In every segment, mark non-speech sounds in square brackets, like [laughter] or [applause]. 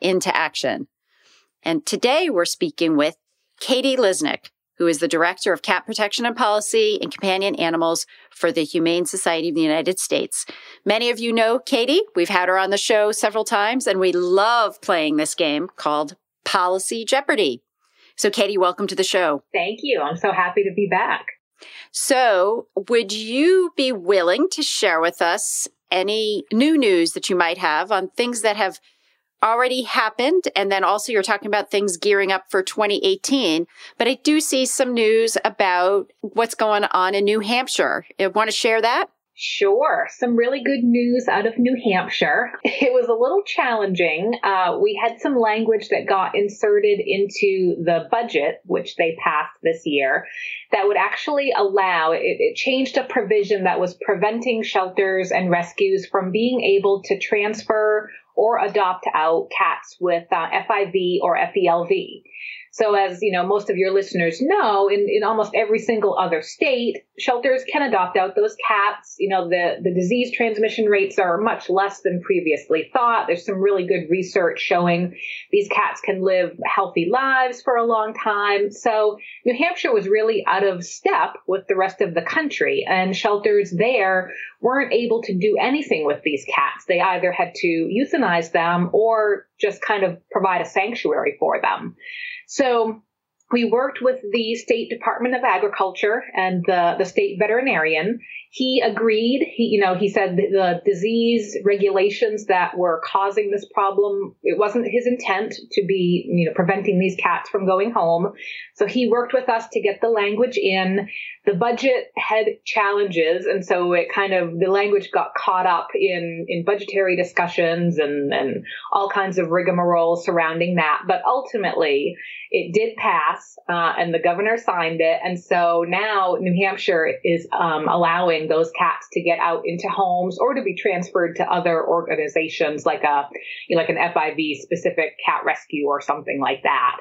into action. And today we're speaking with Katie Lisnik, who is the Director of Cat Protection and Policy and Companion Animals for the Humane Society of the United States. Many of you know Katie. We've had her on the show several times, and we love playing this game called Policy Jeopardy. So, Katie, welcome to the show. Thank you. I'm so happy to be back. So, would you be willing to share with us any new news that you might have on things that have already happened. And then also you're talking about things gearing up for 2018. But I do see some news about what's going on in New Hampshire. You want to share that? Sure. Some really good news out of New Hampshire. [laughs] It was a little challenging. Uh, we had some language that got inserted into the budget, which they passed this year, that would actually allow it, it changed a provision that was preventing shelters and rescues from being able to transfer or adopt out cats with uh, FIV or FELV. So as you know, most of your listeners know, in, in almost every single other state, shelters can adopt out those cats. You know, the, the disease transmission rates are much less than previously thought. There's some really good research showing these cats can live healthy lives for a long time. So New Hampshire was really out of step with the rest of the country and shelters there weren't able to do anything with these cats. They either had to euthanize them or just kind of provide a sanctuary for them. So we worked with the State Department of Agriculture and the, the state veterinarian. He agreed. He, you know, he said the disease regulations that were causing this problem, it wasn't his intent to be, you know, preventing these cats from going home. So he worked with us to get the language in. The budget had challenges, and so it kind of the language got caught up in in budgetary discussions and and all kinds of rigmarole surrounding that. But ultimately, it did pass, uh, and the governor signed it, and so now New Hampshire is um, allowing those cats to get out into homes or to be transferred to other organizations like a you know, like an FIV specific cat rescue or something like that.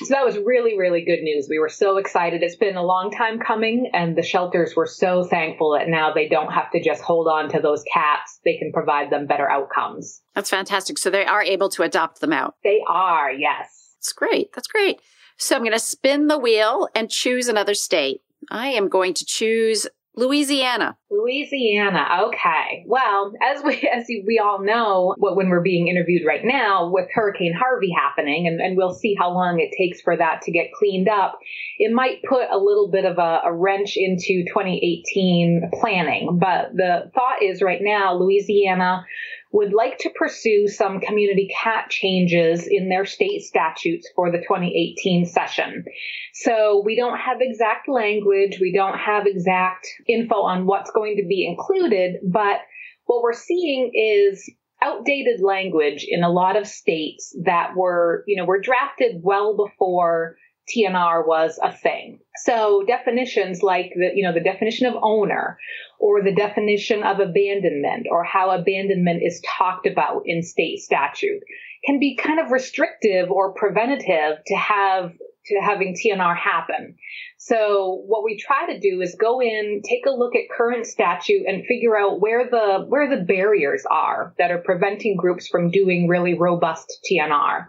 So that was really, really good news. We were so excited. It's been a long time coming, and the shelters were so thankful that now they don't have to just hold on to those cats. They can provide them better outcomes. That's fantastic. So they are able to adopt them out. They are, yes. That's great. That's great. So I'm going to spin the wheel and choose another state. I am going to choose Louisiana. Louisiana. Okay. Well, as we [laughs] as we all know, when we're being interviewed right now with Hurricane Harvey happening, and, and we'll see how long it takes for that to get cleaned up, it might put a little bit of a, a wrench into 2018 planning. But the thought is right now, Louisiana would like to pursue some community cat changes in their state statutes for the 2018 session. So we don't have exact language, we don't have exact info on what's going to be included, but what we're seeing is outdated language in a lot of states that were, you know, were drafted well before TNR was a thing. So definitions like the, you know, the definition of owner or the definition of abandonment or how abandonment is talked about in state statute can be kind of restrictive or preventative to have to having TNR happen. So what we try to do is go in, take a look at current statute and figure out where the where the barriers are that are preventing groups from doing really robust TNR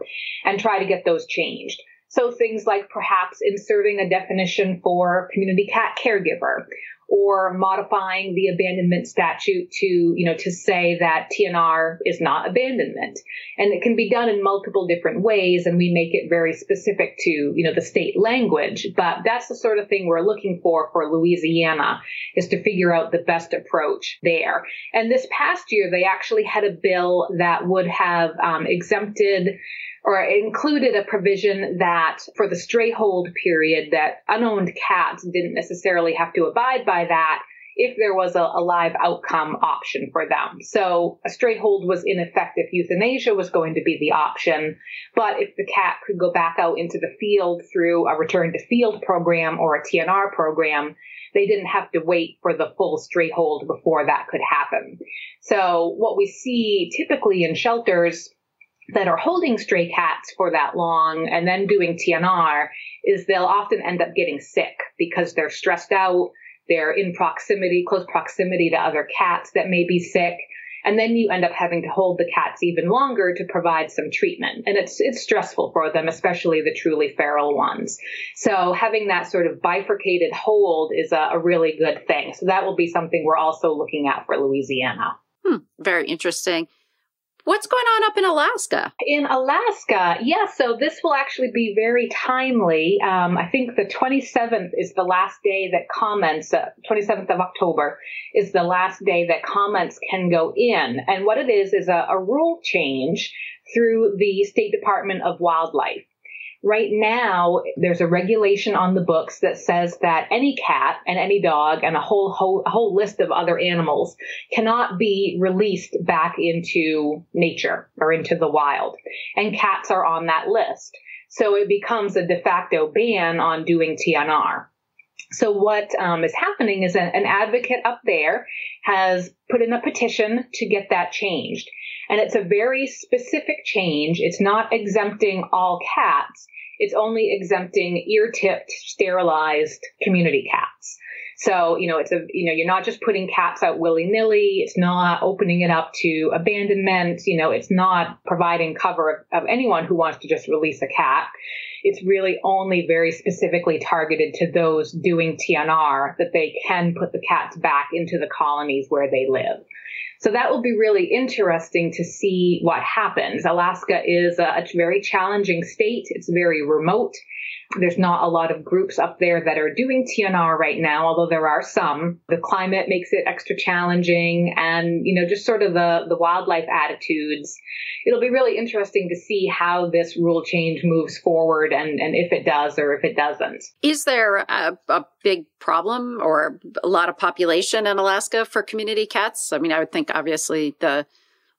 and try to get those changed. So things like perhaps inserting a definition for community cat caregiver or modifying the abandonment statute to, you know, to say that TNR is not abandonment. And it can be done in multiple different ways and we make it very specific to, you know, the state language. But that's the sort of thing we're looking for for Louisiana is to figure out the best approach there. And this past year, they actually had a bill that would have um, exempted or included a provision that for the stray hold period that unowned cats didn't necessarily have to abide by that if there was a, a, live outcome option for them. So a stray hold was in effect if euthanasia was going to be the option. But if the cat could go back out into the field through a return to field program or a TNR program, they didn't have to wait for the full stray hold before that could happen. So what we see typically in shelters that are holding stray cats for that long and then doing TNR is they'll often end up getting sick because they're stressed out they're in proximity, close proximity to other cats that may be sick. And then you end up having to hold the cats even longer to provide some treatment. And it's, it's stressful for them, especially the truly feral ones. So having that sort of bifurcated hold is a, a really good thing. So that will be something we're also looking at for Louisiana. Hmm, very interesting. What's going on up in Alaska? In Alaska, yeah, so this will actually be very timely. Um, I think the 27th is the last day that comments, uh, 27th of October is the last day that comments can go in. And what it is is a, a rule change through the State Department of Wildlife. Right now, there's a regulation on the books that says that any cat and any dog and a whole, whole, whole list of other animals cannot be released back into nature or into the wild. And cats are on that list. So it becomes a de facto ban on doing TNR. So what um, is happening is an, an advocate up there has put in a petition to get that changed. And it's a very specific change. It's not exempting all cats it's only exempting ear tipped, sterilized community cats. So, you know, it's a, you know, you're not just putting cats out willy nilly. It's not opening it up to abandonment. You know, it's not providing cover of, of anyone who wants to just release a cat. It's really only very specifically targeted to those doing TNR that they can put the cats back into the colonies where they live. So that will be really interesting to see what happens. Alaska is a, a very challenging state. It's very remote. There's not a lot of groups up there that are doing TNR right now, although there are some. The climate makes it extra challenging and, you know, just sort of the, the wildlife attitudes. It'll be really interesting to see how this rule change moves forward and, and if it does or if it doesn't. Is there a, a big problem or a lot of population in Alaska for community cats? I mean, I would think obviously the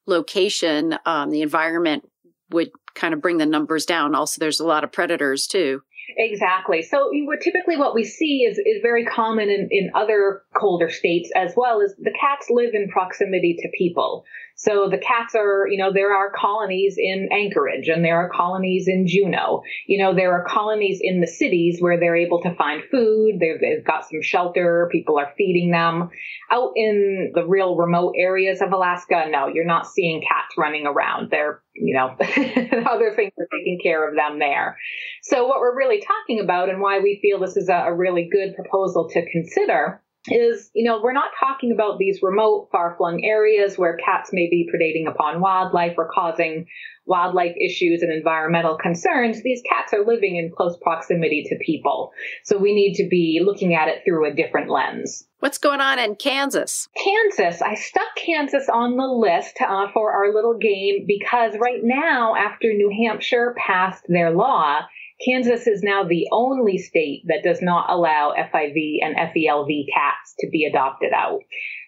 location, um, the environment would kind of bring the numbers down. Also, there's a lot of predators too. Exactly. So typically what we see is, is very common in, in other colder states as well is the cats live in proximity to people. So the cats are, you know, there are colonies in Anchorage and there are colonies in Juneau. You know, there are colonies in the cities where they're able to find food. They've, they've got some shelter. People are feeding them. Out in the real remote areas of Alaska, no, you're not seeing cats running around. They're, you know, [laughs] other things are taking care of them there. So what we're really talking about and why we feel this is a, a really good proposal to consider is, you know, we're not talking about these remote, far flung areas where cats may be predating upon wildlife or causing wildlife issues and environmental concerns. These cats are living in close proximity to people. So we need to be looking at it through a different lens. What's going on in Kansas? Kansas. I stuck Kansas on the list uh, for our little game because right now, after New Hampshire passed their law, Kansas is now the only state that does not allow FIV and FELV cats to be adopted out.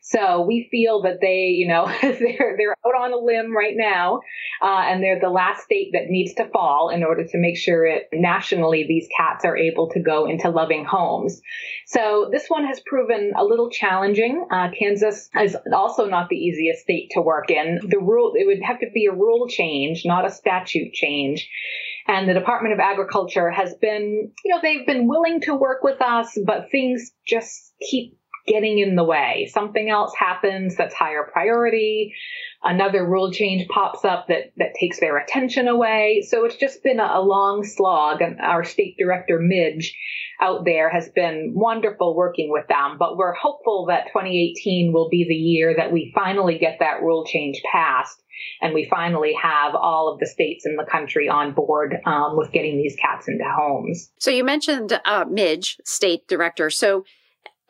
So we feel that they, you know, [laughs] they're they're out on a limb right now, uh, and they're the last state that needs to fall in order to make sure it nationally these cats are able to go into loving homes. So this one has proven a little challenging. Uh, Kansas is also not the easiest state to work in. The rule it would have to be a rule change, not a statute change. And the Department of Agriculture has been, you know, they've been willing to work with us, but things just keep getting in the way. Something else happens that's higher priority. Another rule change pops up that, that takes their attention away. So it's just been a, a long slog. And our state director, Midge, out there has been wonderful working with them. But we're hopeful that 2018 will be the year that we finally get that rule change passed and we finally have all of the states in the country on board um, with getting these cats into homes. So you mentioned uh, Midge, state director. So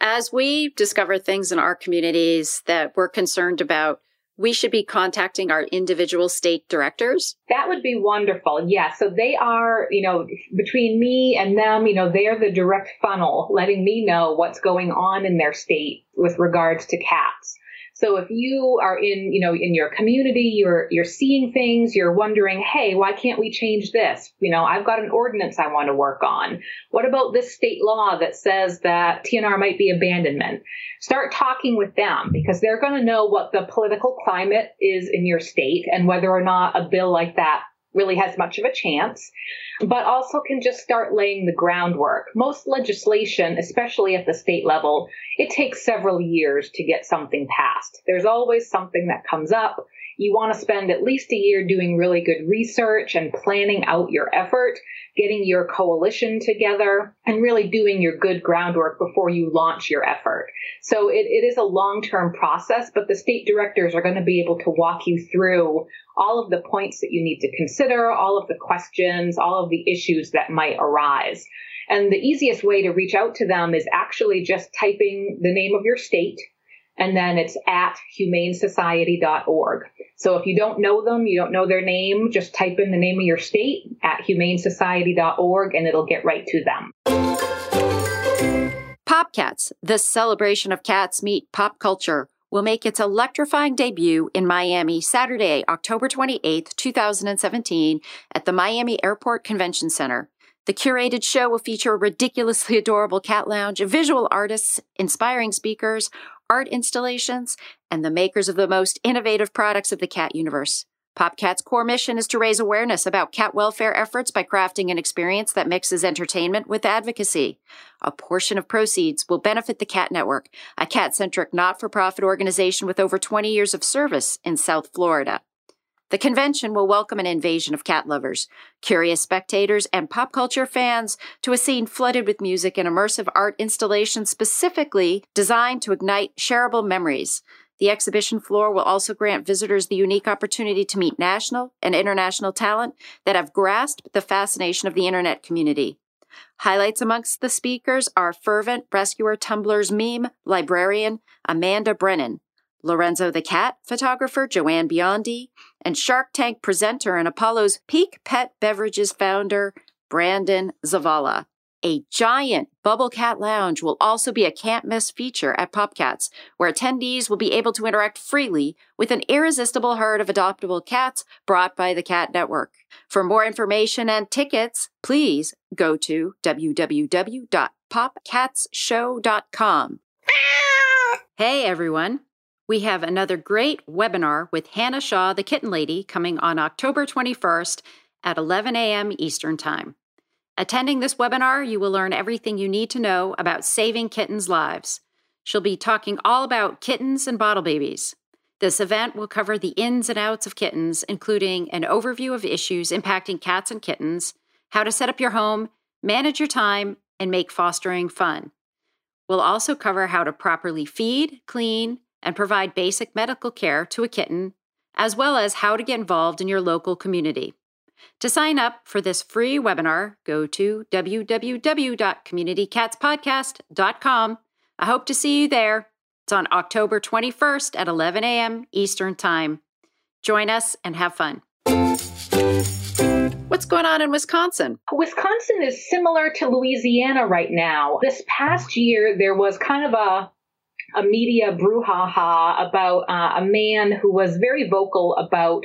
as we discover things in our communities that we're concerned about, we should be contacting our individual state directors? That would be wonderful. Yeah. So they are, you know, between me and them, you know, they're the direct funnel letting me know what's going on in their state with regards to cats. So if you are in, you know, in your community, you're you're seeing things, you're wondering, hey, why can't we change this? You know, I've got an ordinance I want to work on. What about this state law that says that TNR might be abandonment? Start talking with them because they're going to know what the political climate is in your state and whether or not a bill like that really has much of a chance, but also can just start laying the groundwork. Most legislation, especially at the state level, it takes several years to get something passed. There's always something that comes up. You want to spend at least a year doing really good research and planning out your effort, getting your coalition together, and really doing your good groundwork before you launch your effort. So it, it is a long term process, but the state directors are going to be able to walk you through all of the points that you need to consider, all of the questions, all of the issues that might arise. And the easiest way to reach out to them is actually just typing the name of your state and then it's at humanesociety.org. So if you don't know them, you don't know their name, just type in the name of your state at humanesociety.org and it'll get right to them. Popcats, the celebration of cats meet pop culture, will make its electrifying debut in Miami Saturday, October 28th, 2017, at the Miami Airport Convention Center. The curated show will feature a ridiculously [laughs] adorable cat lounge, visual artists, inspiring speakers, art installations, and the makers of the most innovative products of the cat universe. PopCat's core mission is to raise awareness about cat welfare efforts by crafting an experience that mixes entertainment with advocacy. A portion of proceeds will benefit the Cat Network, a cat centric not for profit organization with over 20 years of service in South Florida. The convention will welcome an invasion of cat lovers, curious spectators, and pop culture fans to a scene flooded with music and immersive art installations specifically designed to ignite shareable memories. The exhibition floor will also grant visitors the unique opportunity to meet national and international talent that have grasped the fascination of the internet community. Highlights amongst the speakers are fervent rescuer Tumblr's meme librarian Amanda Brennan, Lorenzo the Cat photographer Joanne Biondi, and Shark Tank presenter and Apollo's Peak Pet Beverages founder Brandon Zavala. A giant Bubble Cat Lounge will also be a can't miss feature at PopCats, where attendees will be able to interact freely with an irresistible herd of adoptable cats brought by the Cat Network. For more information and tickets, please go to www.popcatsshow.com. Hey everyone! We have another great webinar with Hannah Shaw, the Kitten Lady, coming on October 21st at 11 a.m. Eastern Time. Attending this webinar, you will learn everything you need to know about saving kittens' lives. She'll be talking all about kittens and bottle babies. This event will cover the ins and outs of kittens, including an overview of issues impacting cats and kittens, how to set up your home, manage your time, and make fostering fun. We'll also cover how to properly feed, clean, and provide basic medical care to a kitten, as well as how to get involved in your local community. To sign up for this free webinar, go to www.communitycatspodcast.com. I hope to see you there. It's on October 21st at 11 a.m. Eastern Time. Join us and have fun. What's going on in Wisconsin? Wisconsin is similar to Louisiana right now. This past year, there was kind of a a media brouhaha about uh, a man who was very vocal about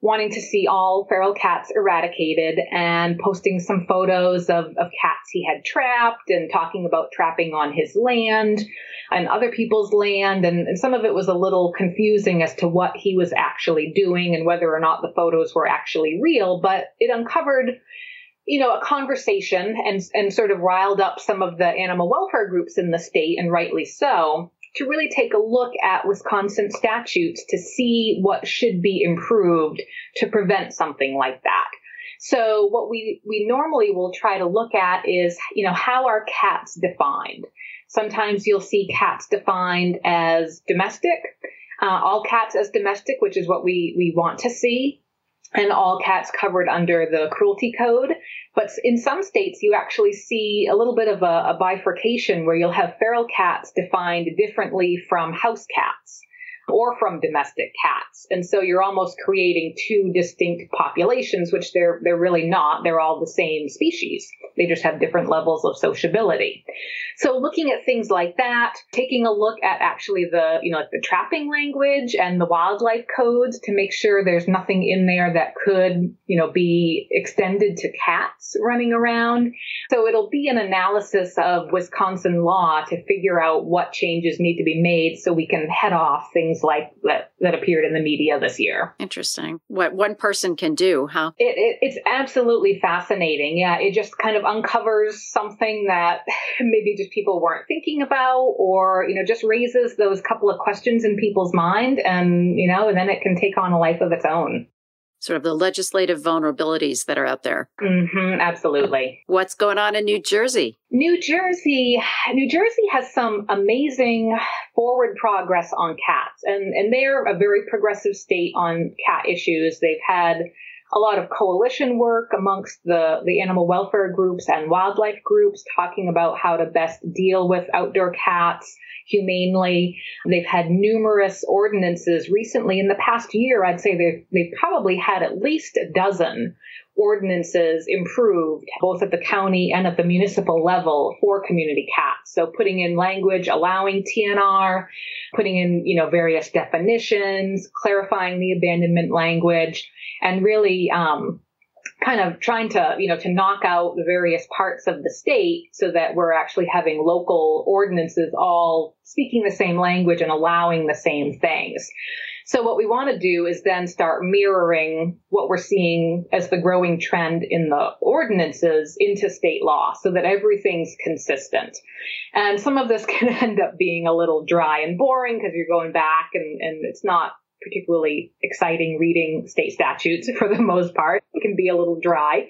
wanting to see all feral cats eradicated and posting some photos of, of cats he had trapped and talking about trapping on his land and other people's land. And, and some of it was a little confusing as to what he was actually doing and whether or not the photos were actually real, but it uncovered you know, a conversation and, and sort of riled up some of the animal welfare groups in the state, and rightly so, to really take a look at Wisconsin statutes to see what should be improved to prevent something like that. So what we, we normally will try to look at is, you know, how are cats defined? Sometimes you'll see cats defined as domestic, uh, all cats as domestic, which is what we, we want to see and all cats covered under the cruelty code. But in some states, you actually see a little bit of a, a bifurcation where you'll have feral cats defined differently from house cats. Or from domestic cats. And so you're almost creating two distinct populations, which they're, they're really not. They're all the same species. They just have different levels of sociability. So looking at things like that, taking a look at actually the, you know, like the trapping language and the wildlife codes to make sure there's nothing in there that could, you know, be extended to cats running around. So it'll be an analysis of Wisconsin law to figure out what changes need to be made so we can head off things like that, that appeared in the media this year. Interesting. What one person can do, huh? It, it, it's absolutely fascinating. Yeah, it just kind of uncovers something that [laughs] maybe just people weren't thinking about or, you know, just raises those couple of questions in people's mind and, you know, and then it can take on a life of its own sort of the legislative vulnerabilities that are out there. Mm-hmm, absolutely. What's going on in New Jersey? New Jersey, New Jersey has some amazing forward progress on cats, and and they're a very progressive state on cat issues. They've had a lot of coalition work amongst the, the animal welfare groups and wildlife groups talking about how to best deal with outdoor cats humanely. They've had numerous ordinances recently in the past year. I'd say they've, they've probably had at least a dozen ordinances improved both at the county and at the municipal level for community cats. So putting in language allowing TNR, putting in, you know, various definitions, clarifying the abandonment language, and really um, kind of trying to, you know, to knock out the various parts of the state so that we're actually having local ordinances all speaking the same language and allowing the same things. So what we want to do is then start mirroring what we're seeing as the growing trend in the ordinances into state law so that everything's consistent. And some of this [laughs] can end up being a little dry and boring because you're going back and, and it's not particularly exciting reading state statutes [laughs] for the most part. It can be a little dry,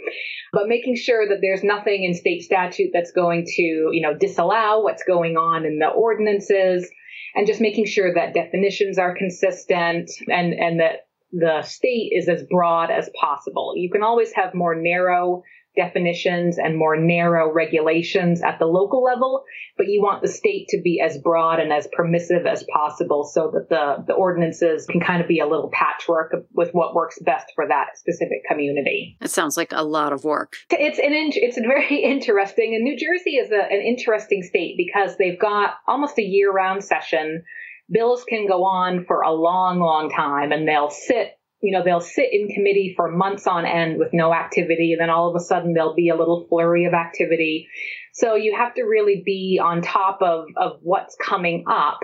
but making sure that there's nothing in state statute that's going to, you know, disallow what's going on in the ordinances and just making sure that definitions are consistent and, and that the state is as broad as possible. You can always have more narrow definitions and more narrow regulations at the local level, but you want the state to be as broad and as permissive as possible so that the, the ordinances can kind of be a little patchwork with what works best for that specific community. It sounds like a lot of work. It's an it's very [laughs] interesting, and New Jersey is a, an interesting state because they've got almost a year-round session. Bills can go on for a long, long time, and they'll sit you know, they'll sit in committee for months on end with no activity, and then all of a sudden there'll be a little flurry of activity. So you have to really be on top of, of what's coming up.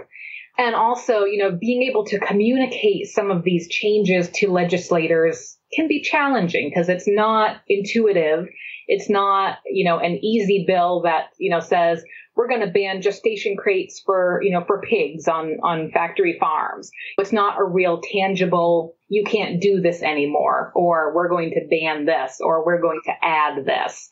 And also, you know, being able to communicate some of these changes to legislators can be challenging because it's not intuitive. It's not, you know, an easy bill that, you know, says, we're going to ban gestation crates for, you know, for pigs on, on factory farms. It's not a real tangible, you can't do this anymore, or we're going to ban this, or we're going to add this.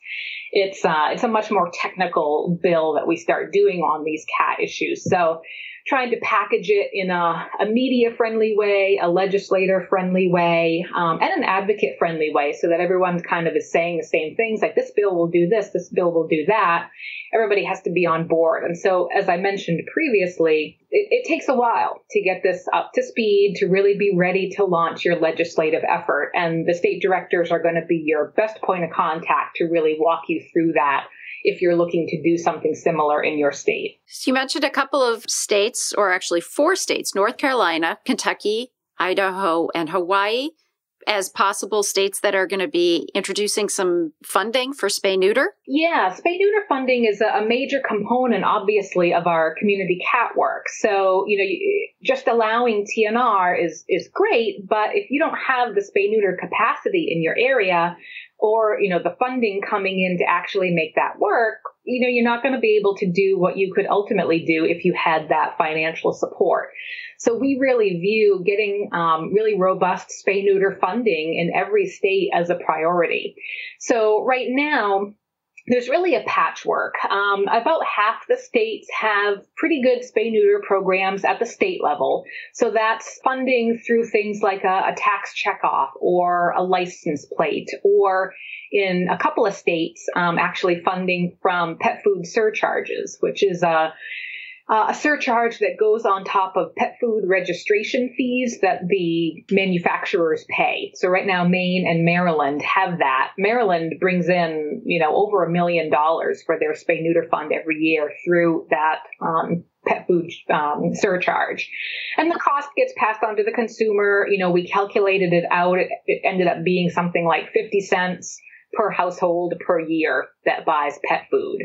It's, uh, it's a much more technical bill that we start doing on these cat issues. So, trying to package it in a, a media friendly way, a legislator friendly way, um, and an advocate friendly way so that everyone kind of is saying the same things like this bill will do this, this bill will do that. Everybody has to be on board. And so, as I mentioned previously, it, it takes a while to get this up to speed, to really be ready to launch your legislative effort. And the state directors are going to be your best point of contact to really walk you through that if you're looking to do something similar in your state. So you mentioned a couple of states, or actually four states North Carolina, Kentucky, Idaho, and Hawaii as possible states that are going to be introducing some funding for spay neuter? Yeah, spay neuter funding is a major component, obviously, of our community cat work. So, you know, just allowing TNR is, is great, but if you don't have the spay neuter capacity in your area, or you know the funding coming in to actually make that work you know you're not going to be able to do what you could ultimately do if you had that financial support. So we really view getting um, really robust spay neuter funding in every state as a priority. So right now there's really a patchwork. Um, about half the states have pretty good spay neuter programs at the state level. So that's funding through things like a, a tax checkoff or a license plate, or in a couple of states, um, actually funding from pet food surcharges, which is a uh, a surcharge that goes on top of pet food registration fees that the manufacturers pay. So right now, Maine and Maryland have that. Maryland brings in, you know, over a million dollars for their spay neuter fund every year through that um, pet food um, surcharge. And the cost gets passed on to the consumer. You know, we calculated it out. It, it ended up being something like 50 cents per household per year that buys pet food.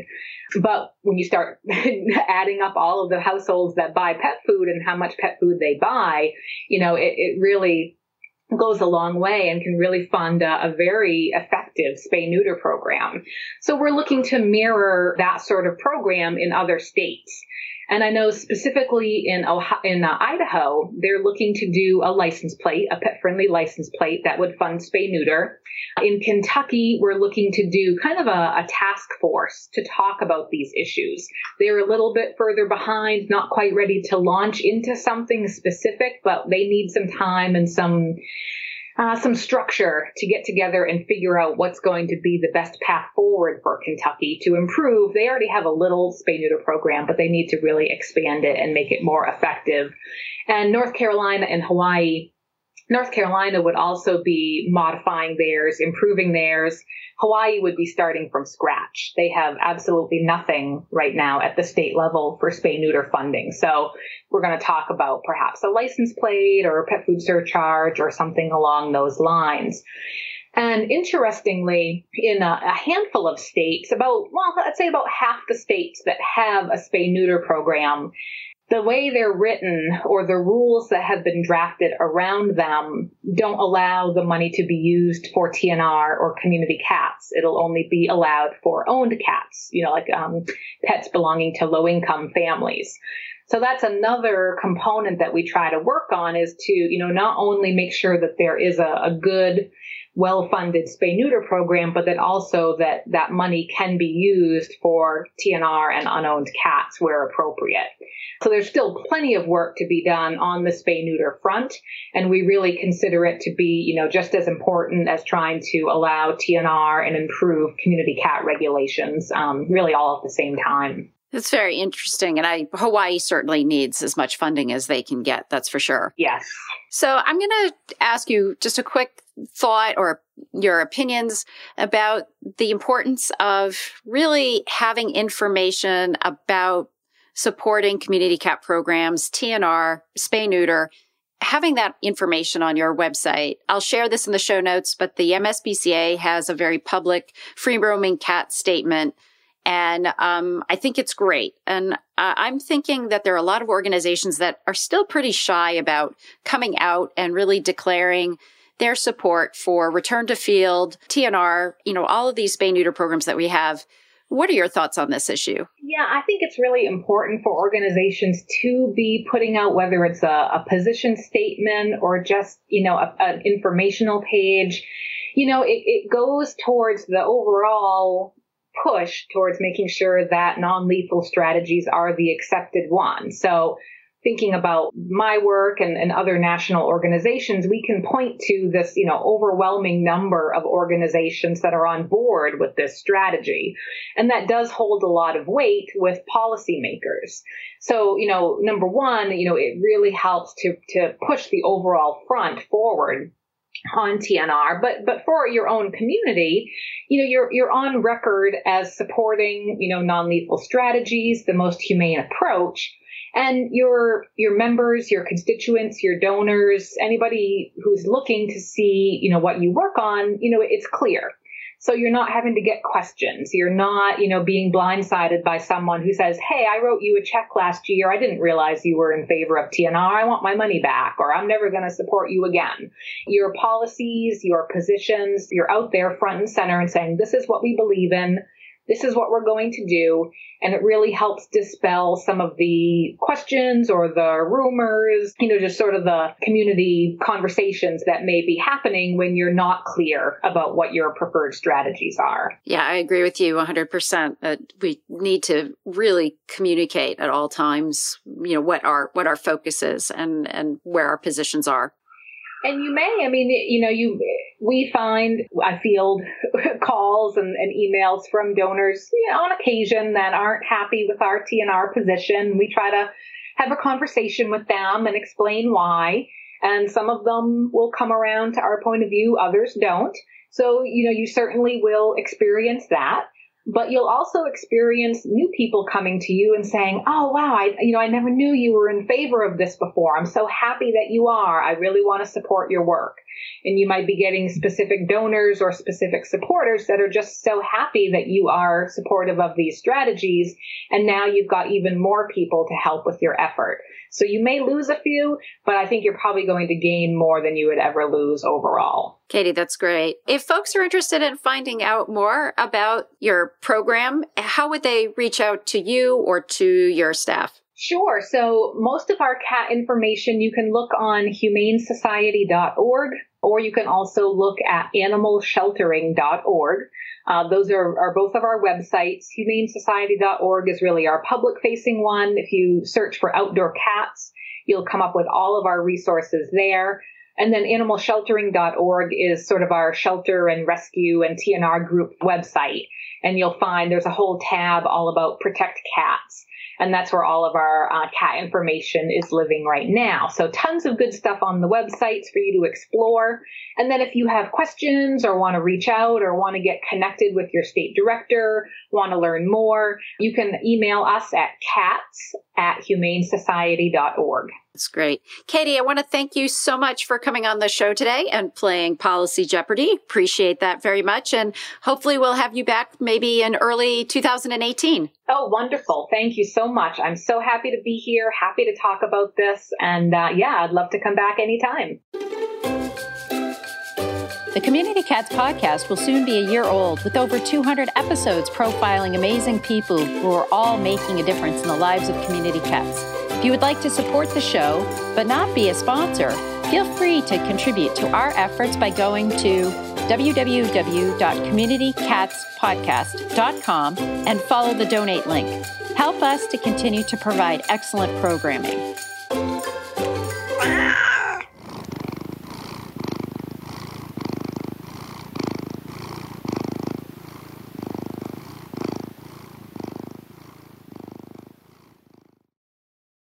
But when you start [laughs] adding up all of the households that buy pet food and how much pet food they buy, you know, it, it really goes a long way and can really fund a, a, very effective spay neuter program. So we're looking to mirror that sort of program in other states. And I know specifically in Ohio, in uh, Idaho, they're looking to do a license plate, a pet friendly license plate that would fund spay neuter. In Kentucky, we're looking to do kind of a, a task force to talk about these issues. They're a little bit further behind, not quite ready to launch into something specific, but they need some time and some uh, some structure to get together and figure out what's going to be the best path forward for Kentucky to improve. They already have a little spay neuter program, but they need to really expand it and make it more effective. And North Carolina and Hawaii North Carolina would also be modifying theirs, improving theirs. Hawaii would be starting from scratch. They have absolutely nothing right now at the state level for spay neuter funding. So we're going to talk about perhaps a license plate or a pet food surcharge or something along those lines. And interestingly, in a, a, handful of states, about, well, let's say about half the states that have a spay neuter program the way they're written or the rules that have been drafted around them don't allow the money to be used for TNR or community cats. It'll only be allowed for owned cats, you know, like um, pets belonging to low income families. So that's another component that we try to work on is to, you know, not only make sure that there is a, a good well-funded spay neuter program, but that also that that money can be used for TNR and unowned cats where appropriate. So there's still plenty of work to be done on the spay neuter front, and we really consider it to be, you know, just as important as trying to allow TNR and improve community cat regulations, um, really all at the same time. It's very interesting. And I, Hawaii certainly needs as much funding as they can get. That's for sure. Yes. So I'm going to ask you just a quick thought or your opinions about the importance of really having information about supporting community cat programs, TNR, spay neuter, having that information on your website. I'll share this in the show notes, but the MSPCA has a very public free roaming cat statement and um, I think it's great. And uh, I'm thinking that there are a lot of organizations that are still pretty shy about coming out and really declaring their support for return to field, TNR, you know, all of these spay neuter programs that we have. What are your thoughts on this issue? Yeah, I think it's really important for organizations to be putting out whether it's a, a position statement or just, you know, an informational page. You know, it, it goes towards the overall push towards making sure that non-lethal strategies are the accepted one. So thinking about my work and, and, other national organizations, we can point to this, you know, overwhelming number of organizations that are on board with this strategy. And that does hold a lot of weight with policymakers. So, you know, number one, you know, it really helps to, to push the overall front forward on TNR, but but for your own community, you know, you're you're on record as supporting, you know, non-lethal strategies, the most humane approach, and your your members, your constituents, your donors, anybody who's looking to see, you know, what you work on, you know, it's clear. So you're not having to get questions. You're not, you know, being blindsided by someone who says, Hey, I wrote you a check last year. I didn't realize you were in favor of TNR. I want my money back, or I'm never going to support you again. Your policies, your positions, you're out there front and center and saying, this is what we believe in this is what we're going to do. And it really helps dispel some of the questions or the rumors, you know, just sort of the community conversations that may be happening when you're not clear about what your preferred strategies are. Yeah, I agree with you 100%. Uh, we need to really communicate at all times, you know, what our what our focus is and and where our positions are. And you may, I mean, you know, you we find I field [laughs] calls and, and, emails from donors you know, on occasion that aren't happy with our TNR position. We try to have a conversation with them and explain why. And some of them will come around to our point of view, others don't. So, you know, you certainly will experience that but you'll also experience new people coming to you and saying, "Oh, wow, I you know, I never knew you were in favor of this before. I'm so happy that you are. I really want to support your work." And you might be getting specific donors or specific supporters that are just so happy that you are supportive of these strategies, and now you've got even more people to help with your effort. So you may lose a few, but I think you're probably going to gain more than you would ever lose overall. Katie, that's great. If folks are interested in finding out more about your program, how would they reach out to you or to your staff? Sure. So most of our cat information you can look on humanesociety.org or you can also look at animalsheltering.org. Uh, those are, are both of our websites. HumaneSociety.org is really our public facing one. If you search for outdoor cats, you'll come up with all of our resources there. And then animalsheltering.org is sort of our shelter and rescue and TNR group website. And you'll find there's a whole tab all about protect cats. And that's where all of our uh, cat information is living right now. So tons of good stuff on the websites for you to explore. And then if you have questions or want to reach out or want to get connected with your state director, want to learn more, you can email us at cats at humanesociety.org. That's great. Katie, I want to thank you so much for coming on the show today and playing Policy Jeopardy. Appreciate that very much. And hopefully we'll have you back maybe in early 2018. Oh, wonderful. Thank you so much. I'm so happy to be here, happy to talk about this. And uh, yeah, I'd love to come back anytime. The Community Cats podcast will soon be a year old with over 200 episodes profiling amazing people who are all making a difference in the lives of community cats. If you would like to support the show but not be a sponsor, feel free to contribute to our efforts by going to www.communitycatspodcast.com and follow the donate link. Help us to continue to provide excellent programming.